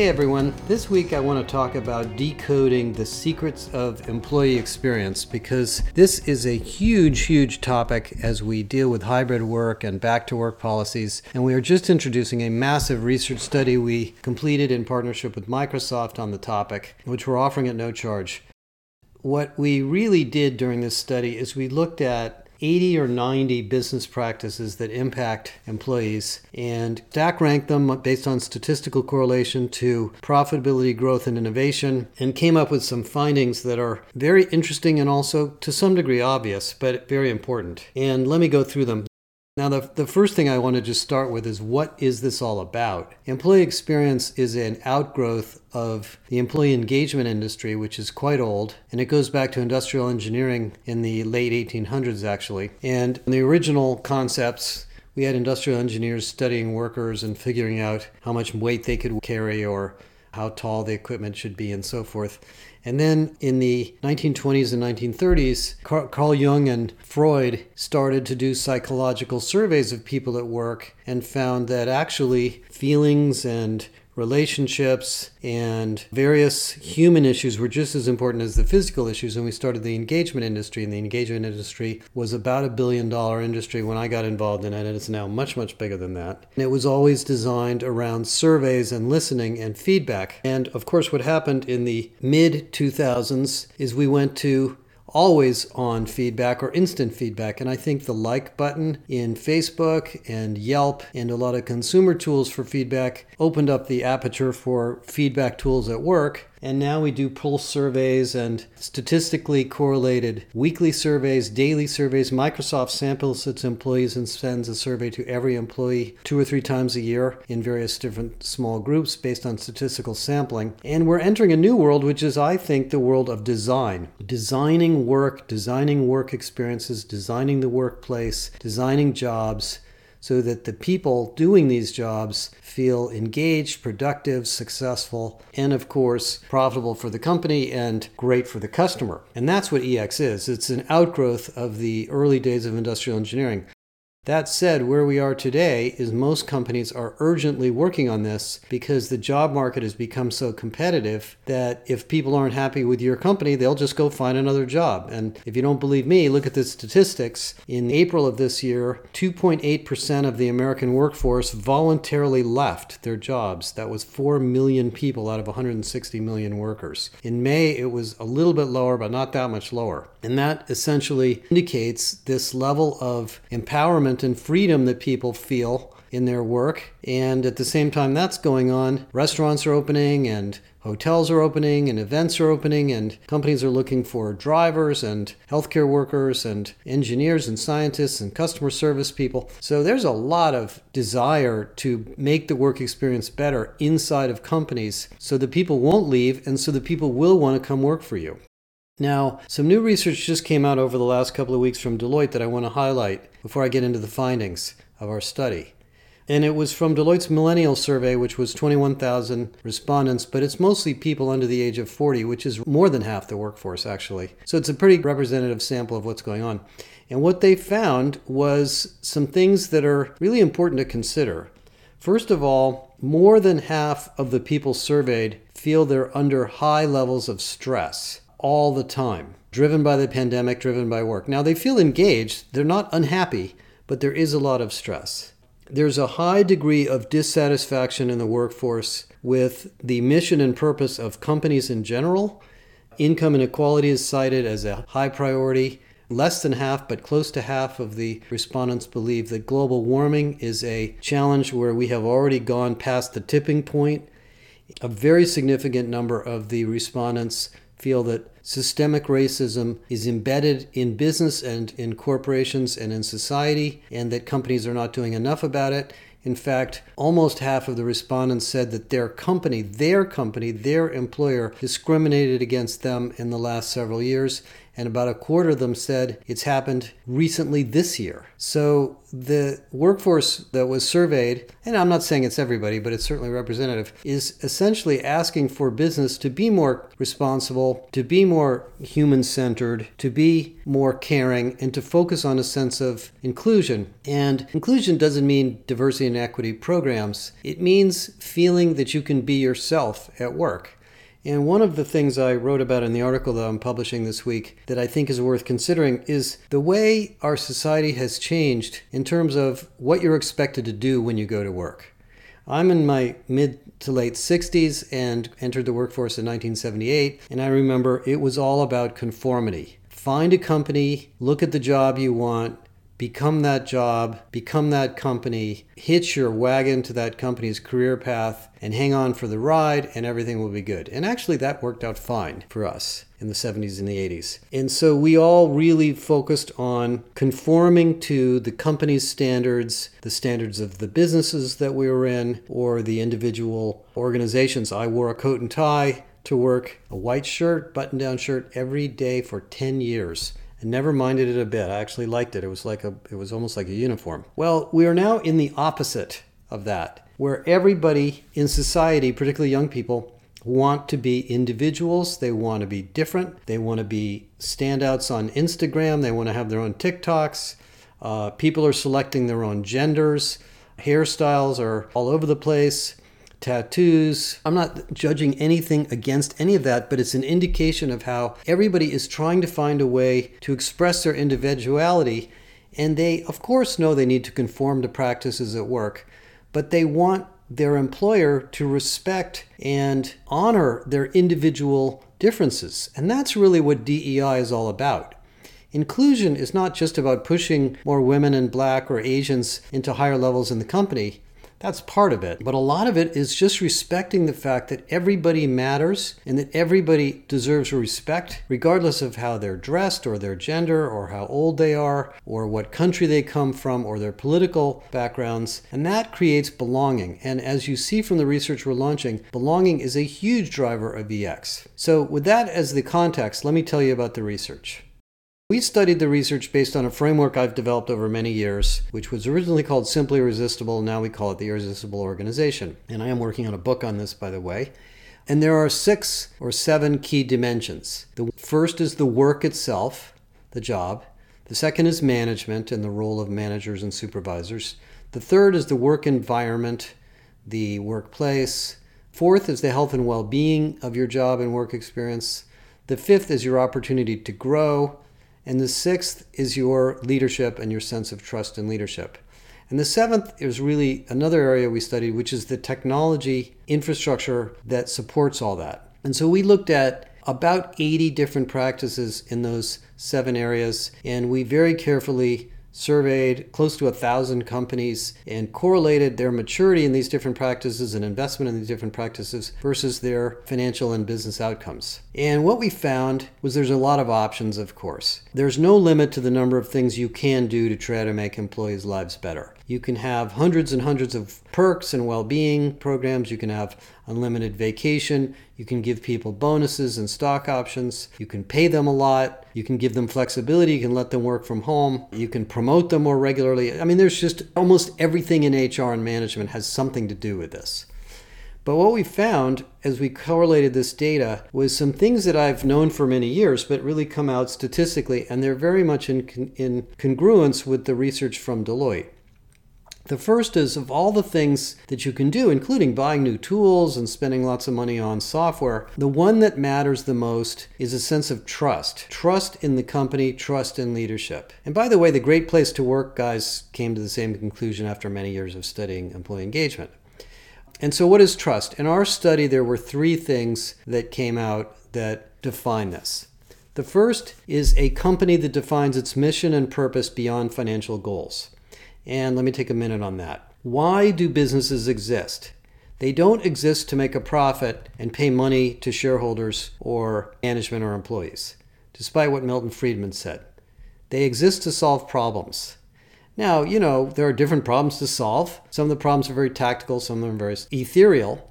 Hey everyone, this week I want to talk about decoding the secrets of employee experience because this is a huge, huge topic as we deal with hybrid work and back to work policies. And we are just introducing a massive research study we completed in partnership with Microsoft on the topic, which we're offering at no charge. What we really did during this study is we looked at 80 or 90 business practices that impact employees and stack rank them based on statistical correlation to profitability, growth, and innovation, and came up with some findings that are very interesting and also to some degree obvious, but very important. And let me go through them. Now, the, the first thing I want to just start with is what is this all about? Employee experience is an outgrowth of the employee engagement industry, which is quite old, and it goes back to industrial engineering in the late 1800s, actually. And the original concepts we had industrial engineers studying workers and figuring out how much weight they could carry or how tall the equipment should be and so forth. And then in the 1920s and 1930s, Carl Jung and Freud started to do psychological surveys of people at work and found that actually feelings and relationships and various human issues were just as important as the physical issues. And we started the engagement industry, and the engagement industry was about a billion dollar industry when I got involved in it, and it's now much, much bigger than that. And it was always designed around surveys and listening and feedback. And of course, what happened in the mid 2000s is we went to always on feedback or instant feedback. And I think the like button in Facebook and Yelp and a lot of consumer tools for feedback opened up the aperture for feedback tools at work. And now we do pulse surveys and statistically correlated weekly surveys, daily surveys. Microsoft samples its employees and sends a survey to every employee two or three times a year in various different small groups based on statistical sampling. And we're entering a new world, which is, I think, the world of design. Designing work, designing work experiences, designing the workplace, designing jobs so that the people doing these jobs feel engaged, productive, successful, and of course, profitable for the company and great for the customer. And that's what EX is. It's an outgrowth of the early days of industrial engineering. That said, where we are today is most companies are urgently working on this because the job market has become so competitive that if people aren't happy with your company, they'll just go find another job. And if you don't believe me, look at the statistics. In April of this year, 2.8% of the American workforce voluntarily left their jobs. That was 4 million people out of 160 million workers. In May, it was a little bit lower, but not that much lower. And that essentially indicates this level of empowerment empowerment and freedom that people feel in their work. And at the same time that's going on, restaurants are opening and hotels are opening and events are opening and companies are looking for drivers and healthcare workers and engineers and scientists and customer service people. So there's a lot of desire to make the work experience better inside of companies so that people won't leave and so that people will want to come work for you. Now, some new research just came out over the last couple of weeks from Deloitte that I want to highlight before I get into the findings of our study. And it was from Deloitte's Millennial Survey, which was 21,000 respondents, but it's mostly people under the age of 40, which is more than half the workforce, actually. So it's a pretty representative sample of what's going on. And what they found was some things that are really important to consider. First of all, more than half of the people surveyed feel they're under high levels of stress all the time, driven by the pandemic, driven by work. Now they feel engaged, they're not unhappy, but there is a lot of stress. There's a high degree of dissatisfaction in the workforce with the mission and purpose of companies in general. Income inequality is cited as a high priority. Less than half, but close to half of the respondents believe that global warming is a challenge where we have already gone past the tipping point. A very significant number of the respondents feel that systemic racism is embedded in business and in corporations and in society, and that companies are not doing enough about it. In fact, almost half of the respondents said that their company, their company, their employer discriminated against them in the last several years. And about a quarter of them said it's happened recently this year. So the workforce that was surveyed, and I'm not saying it's everybody, but it's certainly representative, is essentially asking for business to be more responsible, to be more human centered, to be more caring, and to focus on a sense of inclusion. And inclusion doesn't mean diversity and equity programs, it means feeling that you can be yourself at work. And one of the things I wrote about in the article that I'm publishing this week that I think is worth considering is the way our society has changed in terms of what you're expected to do when you go to work. I'm in my mid to late 60s and entered the workforce in 1978, and I remember it was all about conformity. Find a company, look at the job you want, become that job, become that company, hitch your wagon to that company's career path, and hang on for the ride, and everything will be good. And actually, that worked out fine for us in the 70s and the 80s. And so we all really focused on conforming to the company's standards, the standards of the businesses that we were in, or the individual organizations. I wore a coat and tie to work, a white shirt, button down shirt every day for 10 years and never minded it a bit. I actually liked it. It was like a it was almost like a uniform. Well, we are now in the opposite of that, where everybody in society, particularly young people, want to be individuals. They want to be different. They want to be standouts on Instagram. They want to have their own TikToks. Uh, people are selecting their own genders. Hairstyles are all over the place tattoos. I'm not judging anything against any of that, but it's an indication of how everybody is trying to find a way to express their individuality. And they, of course, know they need to conform to practices at work, but they want their employer to respect and honor their individual differences. And that's really what DEI is all about. Inclusion is not just about pushing more women and black or Asians into higher levels in the company. That's part of it. But a lot of it is just respecting the fact that everybody matters and that everybody deserves respect, regardless of how they're dressed or their gender or how old they are or what country they come from or their political backgrounds. And that creates belonging. And as you see from the research we're launching, belonging is a huge driver of EX. So, with that as the context, let me tell you about the research. We studied the research based on a framework I've developed over many years, which was originally called Simply Irresistible. Now we call it the Irresistible Organization. And I am working on a book on this, by the way. And there are six or seven key dimensions. The first is the work itself, the job. The second is management and the role of managers and supervisors. The third is the work environment, the workplace. Fourth is the health and well being of your job and work experience. The fifth is your opportunity to grow. And the sixth is your leadership and your sense of trust in leadership. And the seventh is really another area we studied, which is the technology infrastructure that supports all that. And so we looked at about 80 different practices in those seven areas, and we very carefully surveyed close to a thousand companies and correlated their maturity in these different practices and investment in these different practices versus their financial and business outcomes. And what we found was there's a lot of options, of course. There's no limit to the number of things you can do to try to make employees' lives better. You can have hundreds and hundreds of perks and well being programs. You can have unlimited vacation. You can give people bonuses and stock options. You can pay them a lot. You can give them flexibility. You can let them work from home. You can promote them more regularly. I mean, there's just almost everything in HR and management has something to do with this. But what we found as we correlated this data was some things that I've known for many years, but really come out statistically, and they're very much in, in congruence with the research from Deloitte. The first is of all the things that you can do, including buying new tools and spending lots of money on software, the one that matters the most is a sense of trust. Trust in the company, trust in leadership. And by the way, the Great Place to Work guys came to the same conclusion after many years of studying employee engagement. And so, what is trust? In our study, there were three things that came out that define this. The first is a company that defines its mission and purpose beyond financial goals. And let me take a minute on that. Why do businesses exist? They don't exist to make a profit and pay money to shareholders or management or employees, despite what Milton Friedman said. They exist to solve problems. Now, you know, there are different problems to solve. Some of the problems are very tactical, some of them are very ethereal.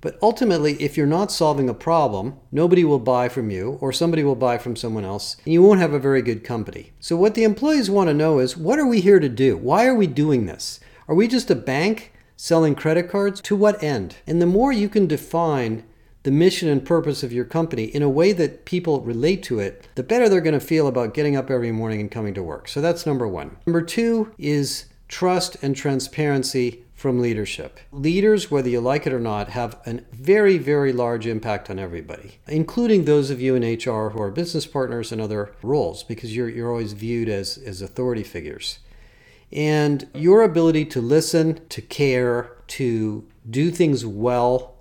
But ultimately, if you're not solving a problem, nobody will buy from you or somebody will buy from someone else and you won't have a very good company. So, what the employees want to know is what are we here to do? Why are we doing this? Are we just a bank selling credit cards? To what end? And the more you can define the mission and purpose of your company in a way that people relate to it, the better they're going to feel about getting up every morning and coming to work. So that's number one. Number two is trust and transparency from leadership. Leaders, whether you like it or not, have a very, very large impact on everybody, including those of you in HR who are business partners and other roles, because you're, you're always viewed as, as authority figures. And your ability to listen, to care, to do things well,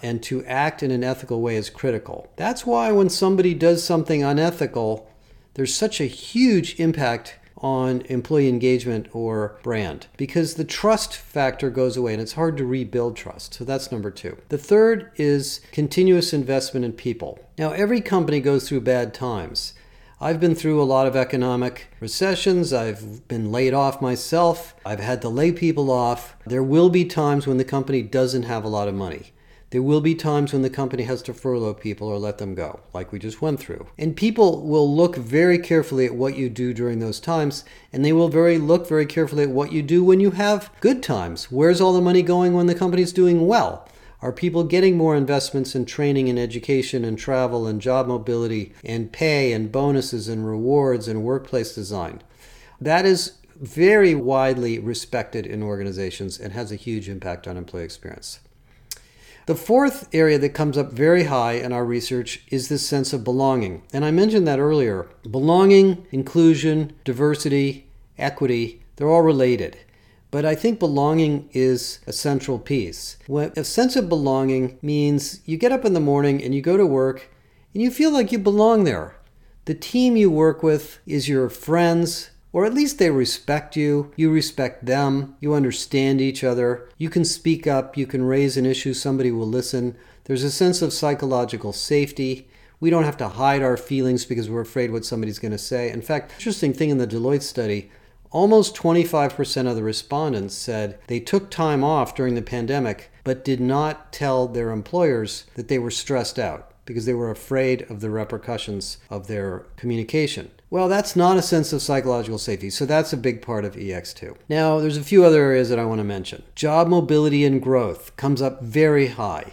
and to act in an ethical way is critical. That's why when somebody does something unethical, there's such a huge impact on employee engagement or brand because the trust factor goes away and it's hard to rebuild trust. So that's number two. The third is continuous investment in people. Now, every company goes through bad times. I've been through a lot of economic recessions. I've been laid off myself. I've had to lay people off. There will be times when the company doesn't have a lot of money. There will be times when the company has to furlough people or let them go, like we just went through. And people will look very carefully at what you do during those times, and they will very look very carefully at what you do when you have good times. Where's all the money going when the company's doing well? Are people getting more investments in training and education and travel and job mobility and pay and bonuses and rewards and workplace design? That is very widely respected in organizations and has a huge impact on employee experience. The fourth area that comes up very high in our research is this sense of belonging. And I mentioned that earlier. Belonging, inclusion, diversity, equity, they're all related. But I think belonging is a central piece. A sense of belonging means you get up in the morning and you go to work and you feel like you belong there. The team you work with is your friends, or at least they respect you, you respect them, you understand each other, you can speak up, you can raise an issue, somebody will listen. There's a sense of psychological safety. We don't have to hide our feelings because we're afraid what somebody's going to say. In fact, interesting thing in the Deloitte study, almost 25% of the respondents said they took time off during the pandemic but did not tell their employers that they were stressed out because they were afraid of the repercussions of their communication. Well, that's not a sense of psychological safety, so that's a big part of EX too. Now, there's a few other areas that I want to mention. Job mobility and growth comes up very high.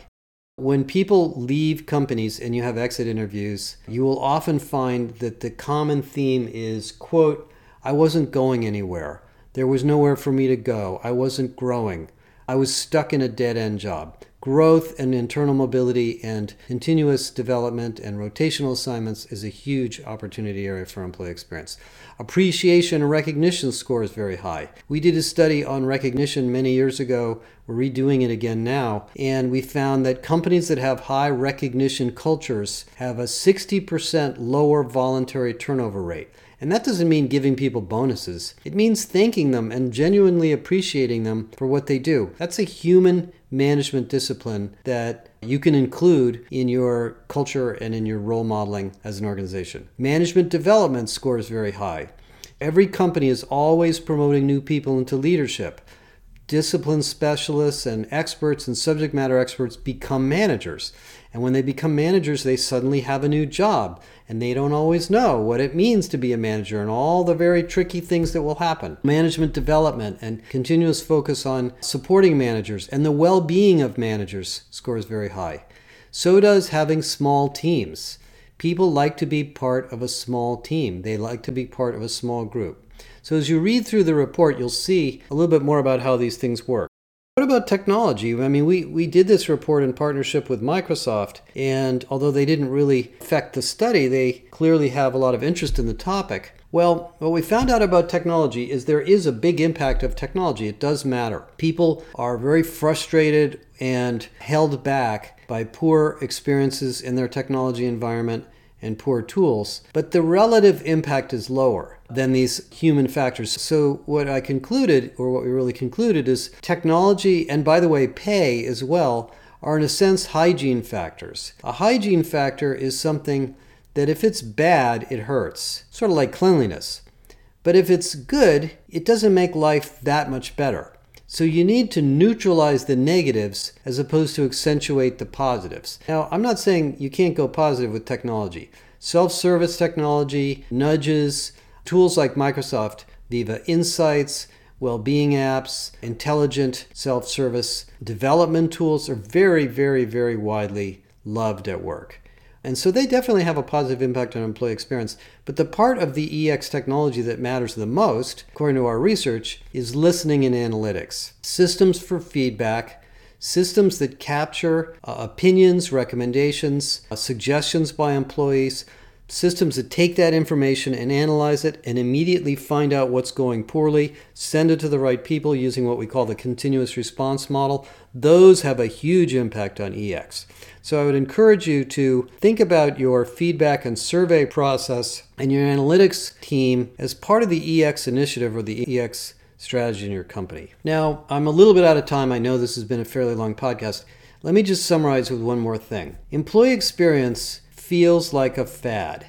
When people leave companies and you have exit interviews, you will often find that the common theme is, quote, I wasn't going anywhere. There was nowhere for me to go. I wasn't growing. I was stuck in a dead end job growth and internal mobility and continuous development and rotational assignments is a huge opportunity area for employee experience. Appreciation and recognition score is very high. We did a study on recognition many years ago. We're redoing it again now. And we found that companies that have high recognition cultures have a 60% lower voluntary turnover rate. And that doesn't mean giving people bonuses. It means thanking them and genuinely appreciating them for what they do. That's a human management discipline that you can include in your culture and in your role modeling as an organization. Management development scores very high. Every company is always promoting new people into leadership discipline specialists and experts and subject matter experts become managers. And when they become managers, they suddenly have a new job and they don't always know what it means to be a manager and all the very tricky things that will happen. Management development and continuous focus on supporting managers and the well being of managers scores very high. So does having small teams. People like to be part of a small team, they like to be part of a small group. So as you read through the report, you'll see a little bit more about how these things work. What about technology? I mean, we, we did this report in partnership with Microsoft, and although they didn't really affect the study, they clearly have a lot of interest in the topic. Well, what we found out about technology is there is a big impact of technology. It does matter. People are very frustrated and held back by poor experiences in their technology environment and poor tools, but the relative impact is lower than these human factors. So, what I concluded, or what we really concluded, is technology, and by the way, pay as well, are in a sense hygiene factors. A hygiene factor is something that if it's bad, it hurts, sort of like cleanliness. But if it's good, it doesn't make life that much better. So you need to neutralize the negatives as opposed to accentuate the positives. Now, I'm not saying you can't go positive with technology. Self service technology, nudges, tools like Microsoft Viva Insights, well being apps, intelligent self service development tools are very, very, very widely loved at work. And so they definitely have a positive impact on employee experience. But the part of the EX technology that matters the most, according to our research, is listening and analytics. Systems for feedback, systems that capture uh, opinions, recommendations, uh, suggestions by employees, systems that take that information and analyze it and immediately find out what's going poorly, send it to the right people using what we call the continuous response model. Those have a huge impact on EX. So I would encourage you to think about your feedback and survey process and your analytics team as part of the EX initiative or the EX strategy in your company. Now, I'm a little bit out of time. I know this has been a fairly long podcast. Let me just summarize with one more thing. Employee experience feels like a fad.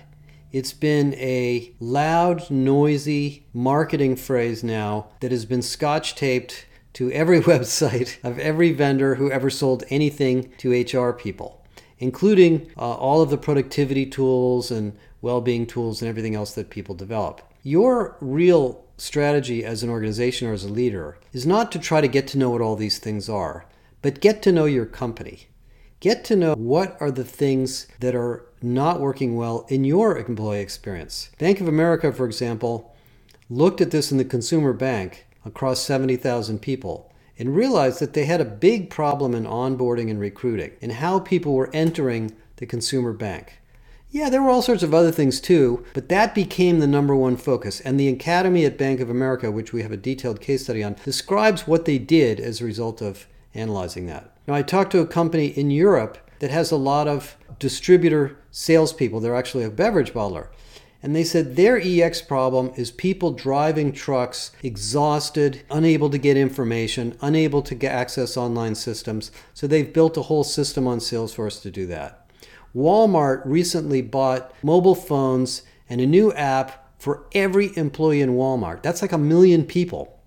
It's been a loud, noisy marketing phrase now that has been scotch taped to every website of every vendor who ever sold anything to HR people, including uh, all of the productivity tools and well being tools and everything else that people develop. Your real strategy as an organization or as a leader is not to try to get to know what all these things are, but get to know your company. Get to know what are the things that are not working well in your employee experience. Bank of America, for example, looked at this in the consumer bank across 70,000 people and realized that they had a big problem in onboarding and recruiting and how people were entering the consumer bank. Yeah, there were all sorts of other things too, but that became the number one focus. And the Academy at Bank of America, which we have a detailed case study on, describes what they did as a result of analyzing that. Now, I talked to a company in Europe that has a lot of distributor salespeople. They're actually a beverage bottler. And they said their EX problem is people driving trucks exhausted, unable to get information, unable to get access online systems. So they've built a whole system on Salesforce to do that. Walmart recently bought mobile phones and a new app for every employee in Walmart. That's like a million people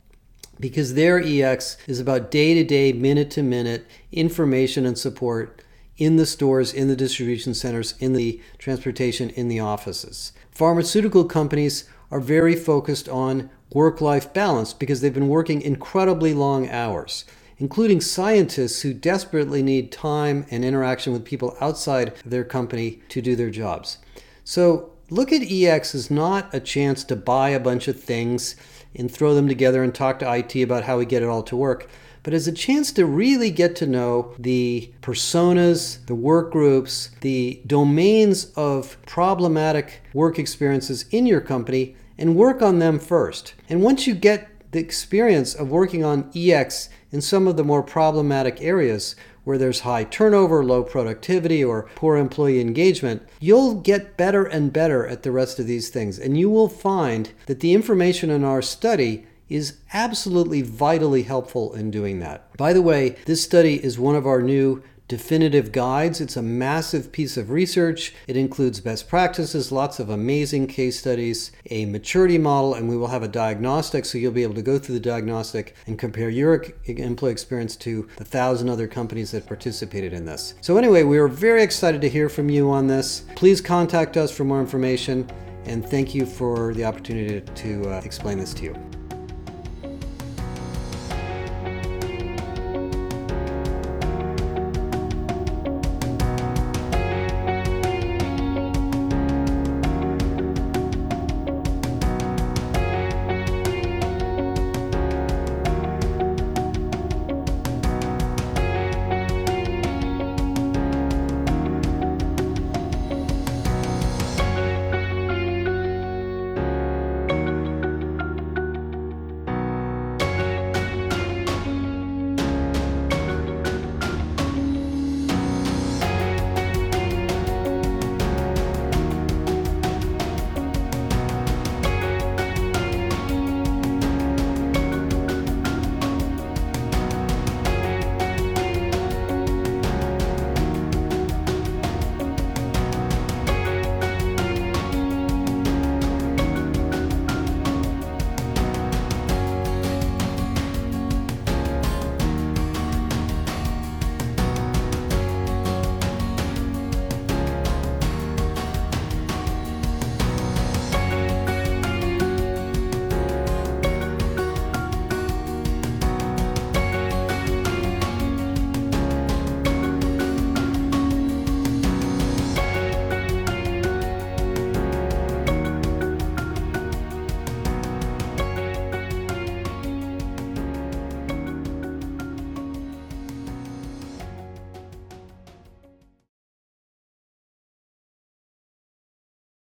because their EX is about day to day, minute to minute information and support in the stores, in the distribution centers, in the transportation, in the offices. Pharmaceutical companies are very focused on work life balance because they've been working incredibly long hours, including scientists who desperately need time and interaction with people outside their company to do their jobs. So, look at EX as not a chance to buy a bunch of things and throw them together and talk to IT about how we get it all to work, but as a chance to really get to know the personas, the work groups, the domains of problematic work experiences in your company and work on them first. And once you get the experience of working on EX in some of the more problematic areas, where there's high turnover, low productivity, or poor employee engagement, you'll get better and better at the rest of these things. And you will find that the information in our study is absolutely vitally helpful in doing that. By the way, this study is one of our new definitive guides. It's a massive piece of research. It includes best practices, lots of amazing case studies, a maturity model, and we will have a diagnostic so you'll be able to go through the diagnostic and compare your employee experience to the thousand other companies that participated in this. So, anyway, we are very excited to hear from you on this. Please contact us for more information, and thank you for the opportunity to uh, explain this to you.